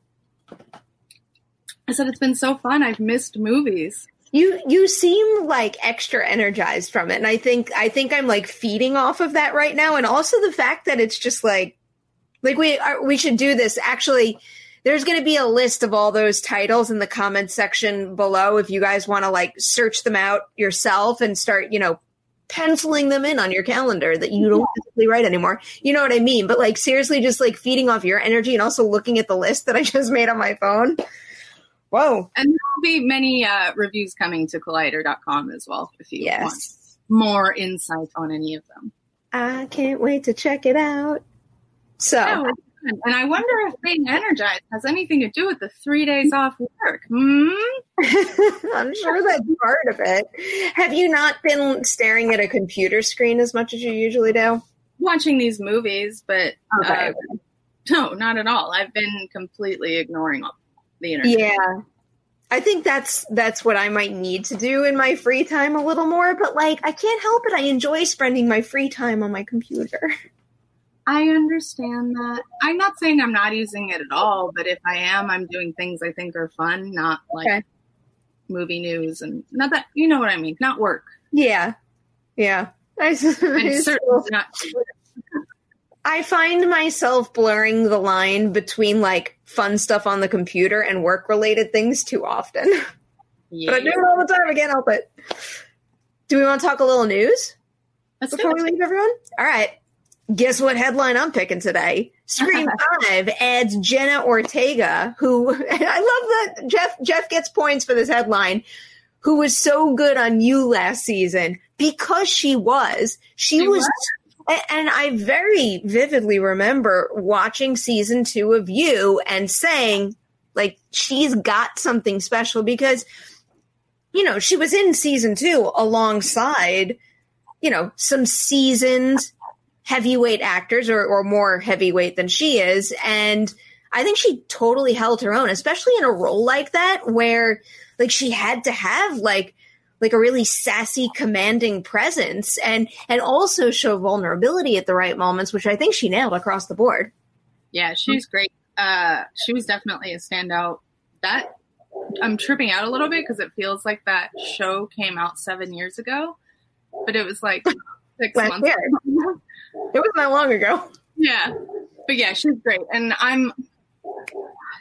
[SPEAKER 2] I said it's been so fun. I've missed movies.
[SPEAKER 1] You you seem like extra energized from it, and I think I think I'm like feeding off of that right now, and also the fact that it's just like like we are, we should do this. Actually, there's going to be a list of all those titles in the comment section below if you guys want to like search them out yourself and start you know penciling them in on your calendar that you don't physically write anymore. You know what I mean? But like seriously, just like feeding off your energy and also looking at the list that I just made on my phone. Whoa.
[SPEAKER 2] And there'll be many uh, reviews coming to collider.com as well if you
[SPEAKER 1] yes.
[SPEAKER 2] want more insight on any of them.
[SPEAKER 1] I can't wait to check it out. So,
[SPEAKER 2] oh, and I wonder if being energized has anything to do with the three days off work. Hmm?
[SPEAKER 1] I'm sure that's part of it. Have you not been staring at a computer screen as much as you usually do?
[SPEAKER 2] Watching these movies, but
[SPEAKER 1] okay.
[SPEAKER 2] uh, no, not at all. I've been completely ignoring the internet.
[SPEAKER 1] Yeah. I think that's that's what I might need to do in my free time a little more, but like I can't help it. I enjoy spending my free time on my computer.
[SPEAKER 2] I understand that. I'm not saying I'm not using it at all, but if I am, I'm doing things I think are fun, not like okay. movie news and not that you know what I mean, not work.
[SPEAKER 1] Yeah, yeah. I, certainly not. I find myself blurring the line between like fun stuff on the computer and work related things too often. Yeah. but I do it all the time. I can't help it. Do we want to talk a little news
[SPEAKER 2] Let's
[SPEAKER 1] before we leave everyone? All right. Guess what headline I'm picking today? Scream 5 adds Jenna Ortega, who I love that Jeff Jeff gets points for this headline, who was so good on you last season because she was. She, she was, was and I very vividly remember watching season 2 of you and saying like she's got something special because you know, she was in season 2 alongside you know, some seasoned heavyweight actors or, or more heavyweight than she is. And I think she totally held her own, especially in a role like that where like she had to have like like a really sassy commanding presence and and also show vulnerability at the right moments which i think she nailed across the board
[SPEAKER 2] yeah she's great uh she was definitely a standout that i'm tripping out a little bit because it feels like that show came out seven years ago but it was like six months
[SPEAKER 1] ago. It was not that long ago.
[SPEAKER 2] Yeah. But yeah, she's great. And I'm,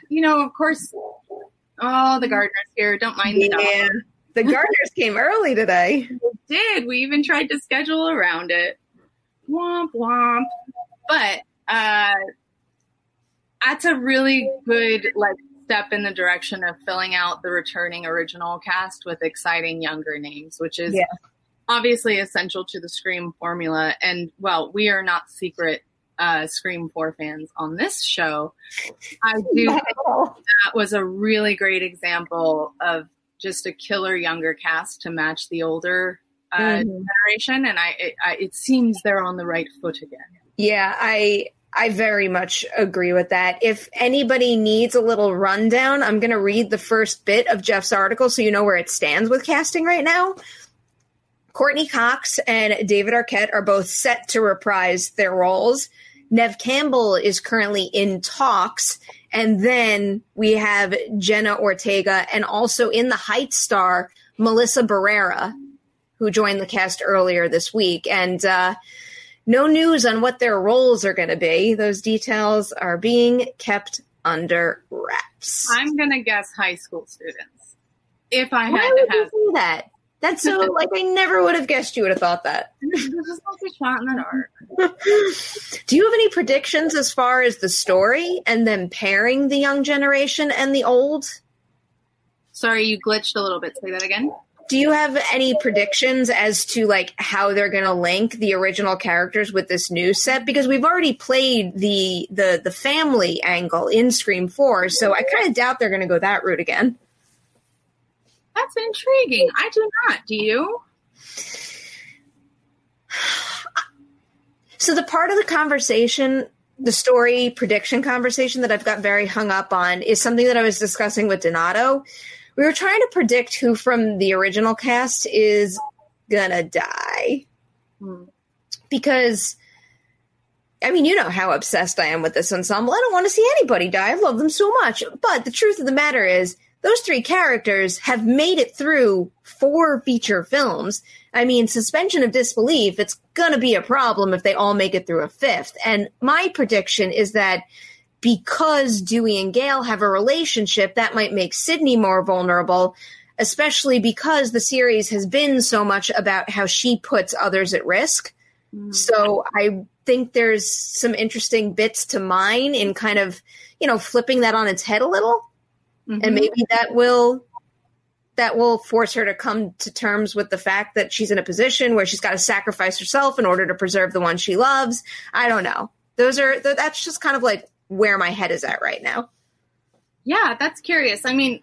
[SPEAKER 2] you know, of course, oh, the gardeners here. Don't mind the
[SPEAKER 1] yeah. The gardeners came early today.
[SPEAKER 2] We did. We even tried to schedule around it. womp womp. But uh, that's a really good like step in the direction of filling out the returning original cast with exciting younger names, which is
[SPEAKER 1] Yeah.
[SPEAKER 2] Obviously essential to the Scream formula. And well, we are not secret uh, Scream 4 fans on this show. I do think that was a really great example of just a killer younger cast to match the older uh,
[SPEAKER 1] Mhm.
[SPEAKER 2] generation, and I it, I it seems they're on the right foot again.
[SPEAKER 1] Yeah, I I very much agree with that. If anybody needs a little rundown, I'm going to read the first bit of Jeff's article so you know where it stands with casting right now. Courteney Cox and David Arquette are both set to reprise their roles. Neve Campbell is currently in talks. And then we have Jenna Ortega and also in the Heights star, Melissa Barrera, who joined the cast earlier this week. And uh, no news on what their roles are going to be. Those details are being kept under wraps.
[SPEAKER 2] I'm gonna guess high school students. If I
[SPEAKER 1] Why
[SPEAKER 2] had to have,
[SPEAKER 1] say that? That's so like I never would have guessed you would have thought that.
[SPEAKER 2] this is like a shot in the dark.
[SPEAKER 1] Do you have any predictions as far as the story and then pairing the young generation and the old?
[SPEAKER 2] Sorry, you glitched a little bit. Say that again.
[SPEAKER 1] Do you have any predictions as to like how they're going to link the original characters with this new set? Because we've already played the the the family angle in Scream Four, so I kind of doubt they're going to go that route again.
[SPEAKER 2] That's intriguing. I do not. Do you?
[SPEAKER 1] So the part of the conversation, the story prediction conversation that I've got very hung up on is something that I was discussing with Donato. We were trying to predict who from the original cast is gonna die.
[SPEAKER 2] Hmm.
[SPEAKER 1] Because I mean, you know how obsessed I am with this ensemble. I don't want to see anybody die. I love them so much. But the truth of the matter is, those three characters have made it through four feature films. I mean, suspension of disbelief, it's going to be a problem if they all make it through a fifth. And my prediction is that because Dewey and Gail have a relationship, that might make Sidney more vulnerable, especially because the series has been so much about how she puts others at risk. Mm. So I think there's some interesting bits to mine in kind of, you know, flipping that on its head a little. And maybe that will that will force her to come to terms with the fact that she's in a position where she's got to sacrifice herself in order to preserve the one she loves. I don't know. Those are that's just kind of like where my head is at right now.
[SPEAKER 2] Yeah, that's curious. I mean,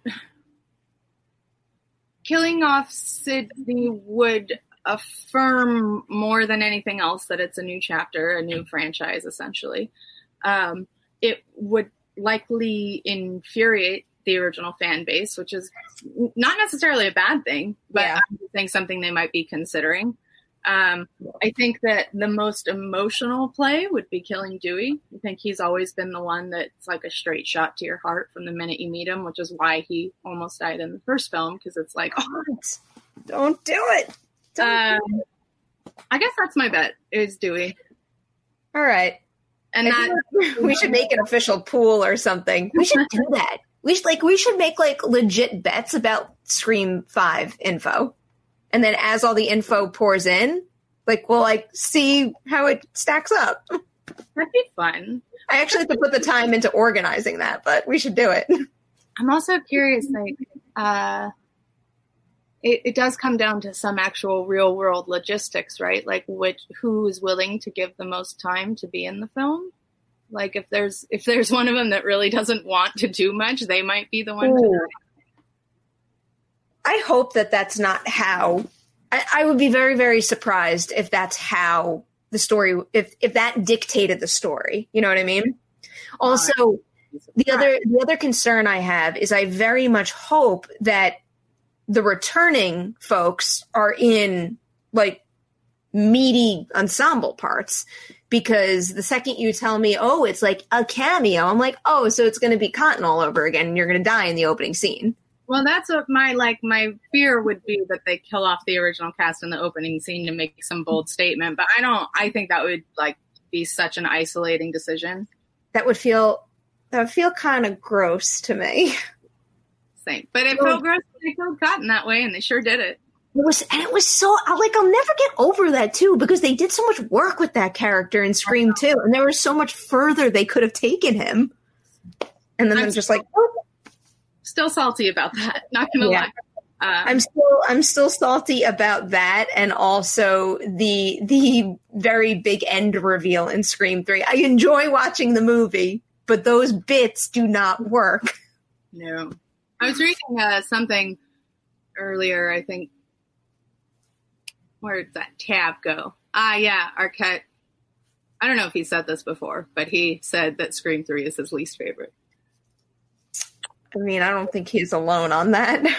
[SPEAKER 2] killing off Sidney would affirm more than anything else that it's a new chapter, a new franchise, essentially. Um, it would likely infuriate the original fan base, which is not necessarily a bad thing, but
[SPEAKER 1] Yeah.
[SPEAKER 2] I think something they might be considering. Um, I think that the most emotional play would be killing Dewey. I think he's always been the one that's like a straight shot to your heart from the minute you meet him, which is why he almost died in the first film because it's like, oh,
[SPEAKER 1] Don't do it. Don't
[SPEAKER 2] um, I guess that's my bet is Dewey,
[SPEAKER 1] All right.
[SPEAKER 2] and that
[SPEAKER 1] we should make an official pool or something. We should do that. We should like we should make like legit bets about Scream Five info, and then as all the info pours in, like we'll like see how it stacks up.
[SPEAKER 2] that'd be fun.
[SPEAKER 1] I actually have to put the time into organizing that, but we should do it.
[SPEAKER 2] I'm also curious, like, uh, it, it does come down to some actual real world logistics, right? Like, which who is willing to give the most time to be in the film? Like, if there's if there's one of them that really doesn't want to do much, they might be the one. To, hmm.
[SPEAKER 1] I hope that that's not how. I, I would be very, very surprised if that's how the story, if if that dictated the story. You know what I mean? Also, the other the other concern I have is I very much hope that the returning folks are in like meaty ensemble parts because the second you tell me, oh, it's like a cameo, I'm like, oh, so it's going to be Cotton all over again, and you're going to die in the opening scene.
[SPEAKER 2] Well, that's what my like my fear would be that they kill off the original cast in the opening scene to make some bold statement. But I don't. I think that would like be such an isolating decision.
[SPEAKER 1] That would feel that would feel kind of gross to me.
[SPEAKER 2] Same. But it felt gross they killed Cotton that way, and they sure did it.
[SPEAKER 1] It was, and it was so like I'll never get over that too because they did so much work with that character in Scream too, and there was so much further they could have taken him. And then I'm just like, oh.
[SPEAKER 2] still salty about that. Not gonna
[SPEAKER 1] Yeah.
[SPEAKER 2] lie. Uh,
[SPEAKER 1] I'm still I'm still salty about that, and also the the very big end reveal in Scream 3. I enjoy watching the movie, but those bits do not work.
[SPEAKER 2] No. I was reading uh, something earlier, I think. Where did that tab go? Ah, yeah, Arquette. I don't know if he said this before, but he said that Scream 3 is his least favorite.
[SPEAKER 1] I mean, I don't think he's alone on that.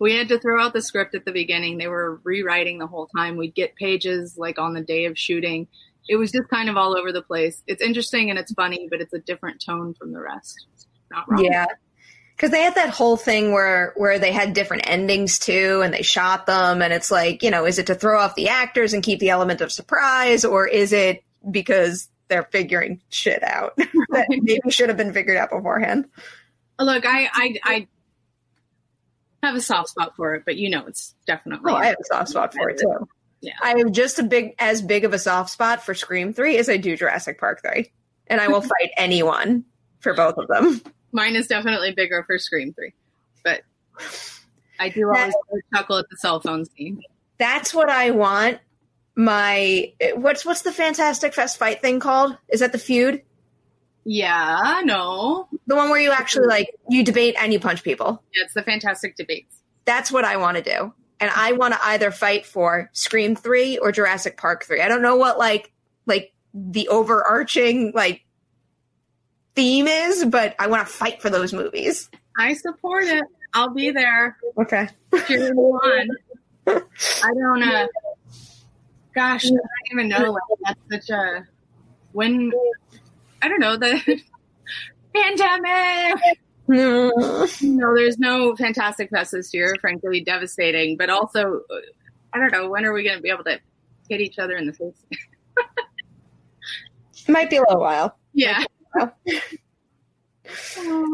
[SPEAKER 2] We had to throw out the script at the beginning. They were rewriting the whole time. We'd get pages like on the day of shooting. It was just kind of all over the place. It's interesting and it's funny, but it's a different tone from the rest. Not wrong.
[SPEAKER 1] Yeah. Cause they had that whole thing where, where they had different endings too, and they shot them, and it's like, you know, is it to throw off the actors and keep the element of surprise, or is it because they're figuring shit out that maybe should have been figured out beforehand?
[SPEAKER 2] Look, I, I, I have a soft spot for it, but you know it's definitely.
[SPEAKER 1] Oh, I have a soft spot for it too.
[SPEAKER 2] Yeah.
[SPEAKER 1] I have just a big, as big of a soft spot for Scream 3 as I do Jurassic Park 3. And I will fight anyone for both of them.
[SPEAKER 2] Mine is definitely bigger for Scream 3, but I do always chuckle at the cell phone scene.
[SPEAKER 1] That's what I want. My what's what's the Fantastic Fest fight thing called? Is that the feud?
[SPEAKER 2] Yeah, no.
[SPEAKER 1] The one where you actually like you debate and you punch people.
[SPEAKER 2] Yeah, It's the fantastic debates.
[SPEAKER 1] That's what I want to do. And I want to either fight for Scream 3 or Jurassic Park 3. I don't know what like like the overarching like theme is, but I want to fight for those movies.
[SPEAKER 2] I support it. I'll be there.
[SPEAKER 1] Okay.
[SPEAKER 2] Cheering on. I don't uh gosh, I don't even know like that's such a when I don't know the pandemic.
[SPEAKER 1] No.
[SPEAKER 2] No, there's no Fantastic Fest this year, frankly, devastating. But also, I don't know, when are we going to be able to hit each other in the face?
[SPEAKER 1] It might be a little while.
[SPEAKER 2] yeah.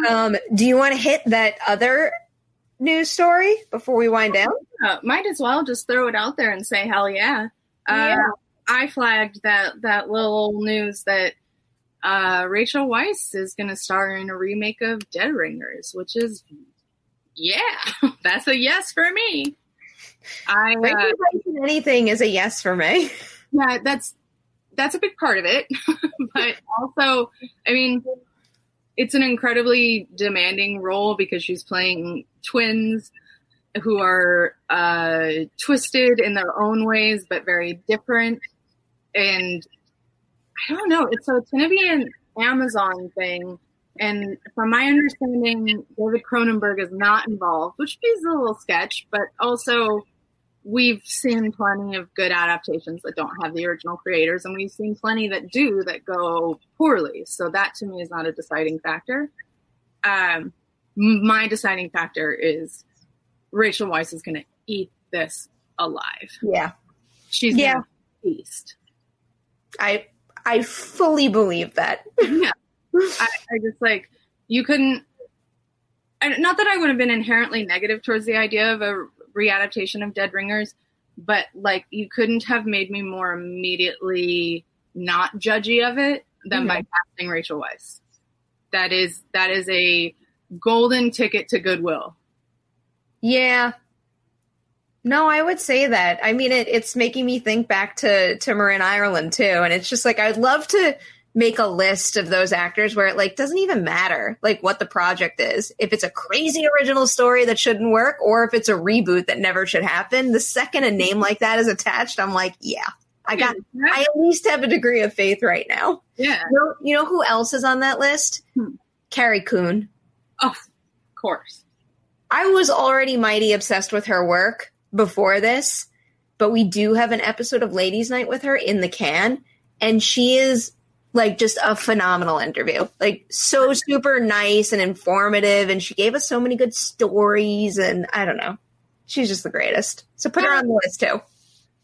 [SPEAKER 1] Um, do you want to hit that other news story before we wind down?
[SPEAKER 2] Uh, might as well just throw it out there and say hell yeah. Uh,
[SPEAKER 1] Yeah.
[SPEAKER 2] I flagged that that little news that uh, Rachel Weisz is going to star in a remake of Dead Ringers, which is yeah, that's a yes for me. I uh,
[SPEAKER 1] Rachel Weisz in anything is a yes for me.
[SPEAKER 2] yeah, that's that's a big part of it, but also, I mean, it's an incredibly demanding role because she's playing twins who are uh, twisted in their own ways, but very different. And I don't know. It's so it's going to be an Amazon thing. And from my understanding, David Cronenberg is not involved, which is a little sketch, but also we've seen plenty of good adaptations that don't have the original creators, and we've seen plenty that do that go poorly. So that to me is not a deciding factor. Um, my deciding factor is Rachel Weisz is going to eat this alive.
[SPEAKER 1] Yeah.
[SPEAKER 2] She's
[SPEAKER 1] Yeah.
[SPEAKER 2] feast.
[SPEAKER 1] I I fully believe that.
[SPEAKER 2] yeah. I, I just like you couldn't. And not that I would have been inherently negative towards the idea of a readaptation of Dead Ringers, but like you couldn't have made me more immediately not judgy of it than by casting Rachel Weisz. That is that is a golden ticket to goodwill.
[SPEAKER 1] Yeah. No, I would say that. I mean, it, it's making me think back to to Marin Ireland too, and it's just like I'd love to make a list of those actors where it like doesn't even matter like what the project is. If it's a crazy original story that shouldn't work, or if it's a reboot that never should happen, the second a name like that is attached, I'm like, yeah, I got. I at least have a degree of faith right now.
[SPEAKER 2] Yeah.
[SPEAKER 1] You know, you know who else is on that list?
[SPEAKER 2] Hmm.
[SPEAKER 1] Carrie Coon.
[SPEAKER 2] Oh, of course.
[SPEAKER 1] I was already mighty obsessed with her work before this, but we do have an episode of Ladies Night with her in the can, and she is like just a phenomenal interview. Like so super nice and informative, and she gave us so many good stories, and I don't know. She's just the greatest. So put her on the list too.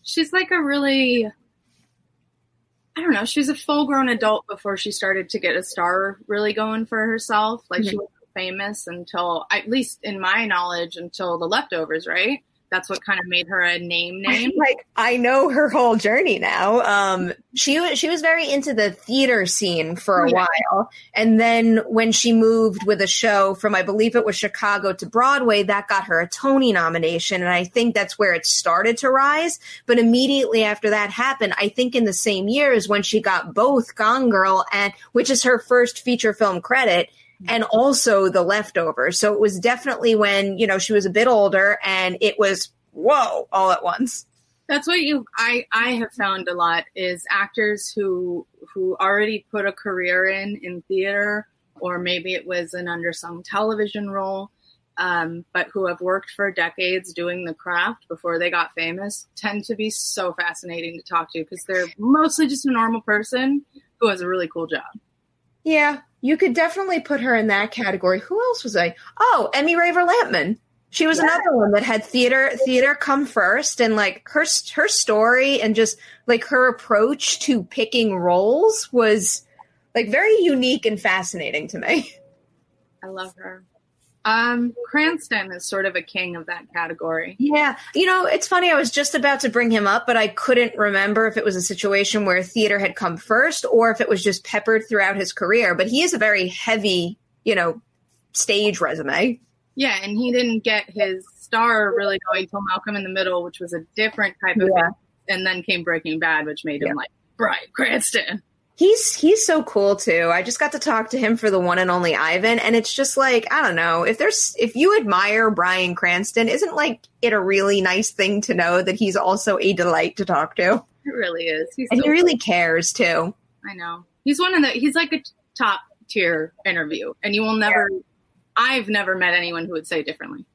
[SPEAKER 2] she's like a really I don't know, she's a full grown adult before she started to get a star really going for herself. Like she mm-hmm. wasn't famous until at least in my knowledge until the leftovers, right? That's what kind of made her a name name.
[SPEAKER 1] like I know her whole journey now. Um, she was she was very into the theater scene for a
[SPEAKER 2] Yeah.
[SPEAKER 1] while, and then when she moved with a show from I believe it was Chicago to Broadway, that got her a Tony nomination, and I think that's where it started to rise. But immediately after that happened, I think in the same year is when she got both Gone Girl and which is her first feature film credit. And also the leftovers. So it was definitely when, you know, she was a bit older and it was whoa all at once.
[SPEAKER 2] That's what you I I have found a lot is actors who who already put a career in in theater or maybe it was an undersung television role um, but who have worked for decades doing the craft before they got famous tend to be so fascinating to talk to because they're mostly just a normal person who has a really cool job.
[SPEAKER 1] Yeah, you could definitely put her in that category. Who else was I? Oh, Emmy Raver Lampman. She was another one that had theater theater come first, and like her her story and just like her approach to picking roles was like very unique and fascinating to me.
[SPEAKER 2] I love her. Um, Cranston is sort of a king of that category.
[SPEAKER 1] Yeah, you know, it's funny. I was just about to bring him up, but I couldn't remember if it was a situation where theater had come first or if it was just peppered throughout his career. But he is a very heavy, you know, stage resume.
[SPEAKER 2] Yeah, and he didn't get his star really going till Malcolm in the Middle, which was a different type of
[SPEAKER 1] Yeah.
[SPEAKER 2] and then came Breaking Bad, which made him like Bryan Cranston.
[SPEAKER 1] He's he's so cool too. I just got to talk to him for the one and only Ivan, and it's just like I don't know if there's if you admire Bryan Cranston, isn't like it a really nice thing to know that he's also a delight to talk to,
[SPEAKER 2] It really is. He's
[SPEAKER 1] and
[SPEAKER 2] so
[SPEAKER 1] he really cares too.
[SPEAKER 2] I know. He's one of the he's like a top tier interview and you will never I've never met anyone who would say differently.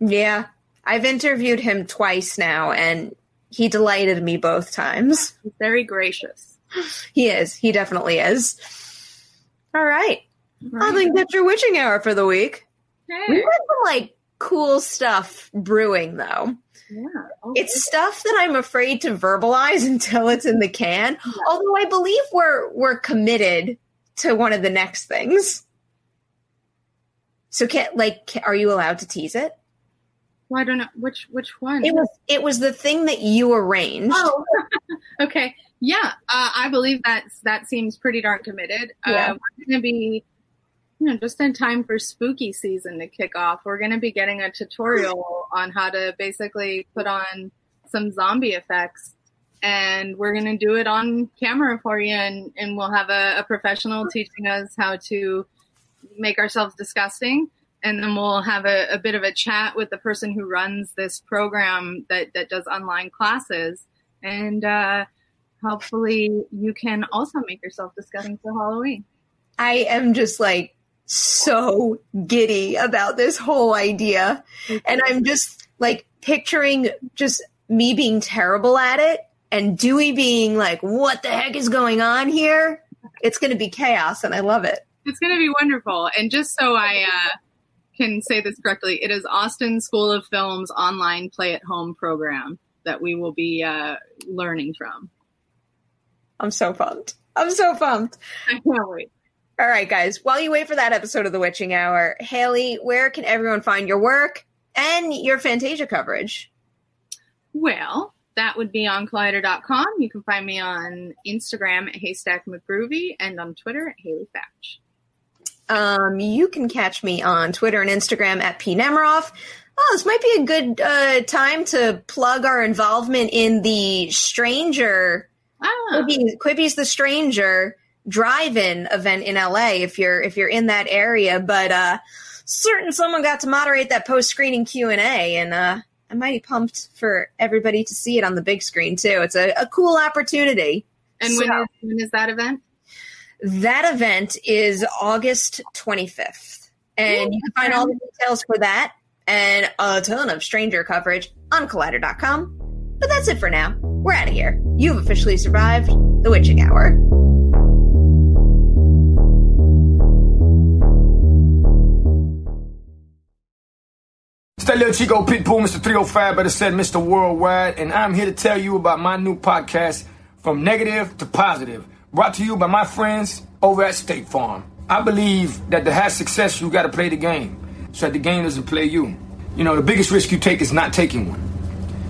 [SPEAKER 1] Yeah, I've interviewed him twice now, and he delighted me both times.
[SPEAKER 2] He's very gracious.
[SPEAKER 1] He is. He definitely is. All right. I think that's your witching hour for the week. We
[SPEAKER 2] Hey.
[SPEAKER 1] got some like cool stuff brewing though.
[SPEAKER 2] Yeah. Oh,
[SPEAKER 1] It's stuff that I'm afraid to verbalize until it's in the can. Although I believe we're we're committed to one of the next things. So can like ca- are you allowed to tease it?
[SPEAKER 2] well, I don't know which which one.
[SPEAKER 1] It was it was the thing that you arranged.
[SPEAKER 2] Oh, okay. Yeah, uh, I believe that that seems pretty darn committed.
[SPEAKER 1] Yeah.
[SPEAKER 2] Uh, we're going to be, you know, just in time for spooky season to kick off. We're going to be getting a tutorial on how to basically put on some zombie effects, and we're going to do it on camera for you, and and we'll have a, a professional teaching us how to make ourselves disgusting. And then we'll have a, a bit of a chat with the person who runs this program that, that does online classes. And uh, hopefully you can also make yourself disgusting for Halloween.
[SPEAKER 1] I am just like so giddy about this whole idea. And I'm just like picturing just me being terrible at it and Dewey being like, what the heck is going on here? It's going to be chaos and I love it.
[SPEAKER 2] It's going to be wonderful. And just so I uh, can say this correctly, it is Austin School of Film's online play at home program that we will be uh, learning from.
[SPEAKER 1] I'm so pumped. I'm so pumped.
[SPEAKER 2] I can't wait.
[SPEAKER 1] All right, guys. While you wait for that episode of The Witching Hour, Haleigh, where can everyone find your work and your Fantasia coverage?
[SPEAKER 2] Well, that would be on collider.com. You can find me on Instagram at Haystack McGroovy and on Twitter at Haleigh Foutch.
[SPEAKER 1] Um, you can catch me on Twitter and Instagram at P Nemiroff. Oh, this might be a good uh, time to plug our involvement in the Stranger
[SPEAKER 2] Ah,
[SPEAKER 1] Quibi's, Quibi's the Stranger drive-in event in LA. If you're if you're in that area, but uh, certain someone got to moderate that post-screening Q and A, and uh, I'm mighty pumped for everybody to see it on the big screen too. It's a, a cool opportunity.
[SPEAKER 2] and when,
[SPEAKER 1] So-
[SPEAKER 2] is, when is that event?
[SPEAKER 1] That event is August 25th. And you can find all the details for that and a ton of stranger coverage on collider.com. But that's it for now. We're out of here. You've officially survived the witching hour.
[SPEAKER 3] It's that little Chico Pitbull, Mr. 305, better said Mr. Worldwide, and I'm here to tell you about my new podcast, From Negative to Positive, brought to you by my friends over at State Farm. I believe that to have success, you gotta play the game, so that the game doesn't play you. You know, the biggest risk you take is not taking one.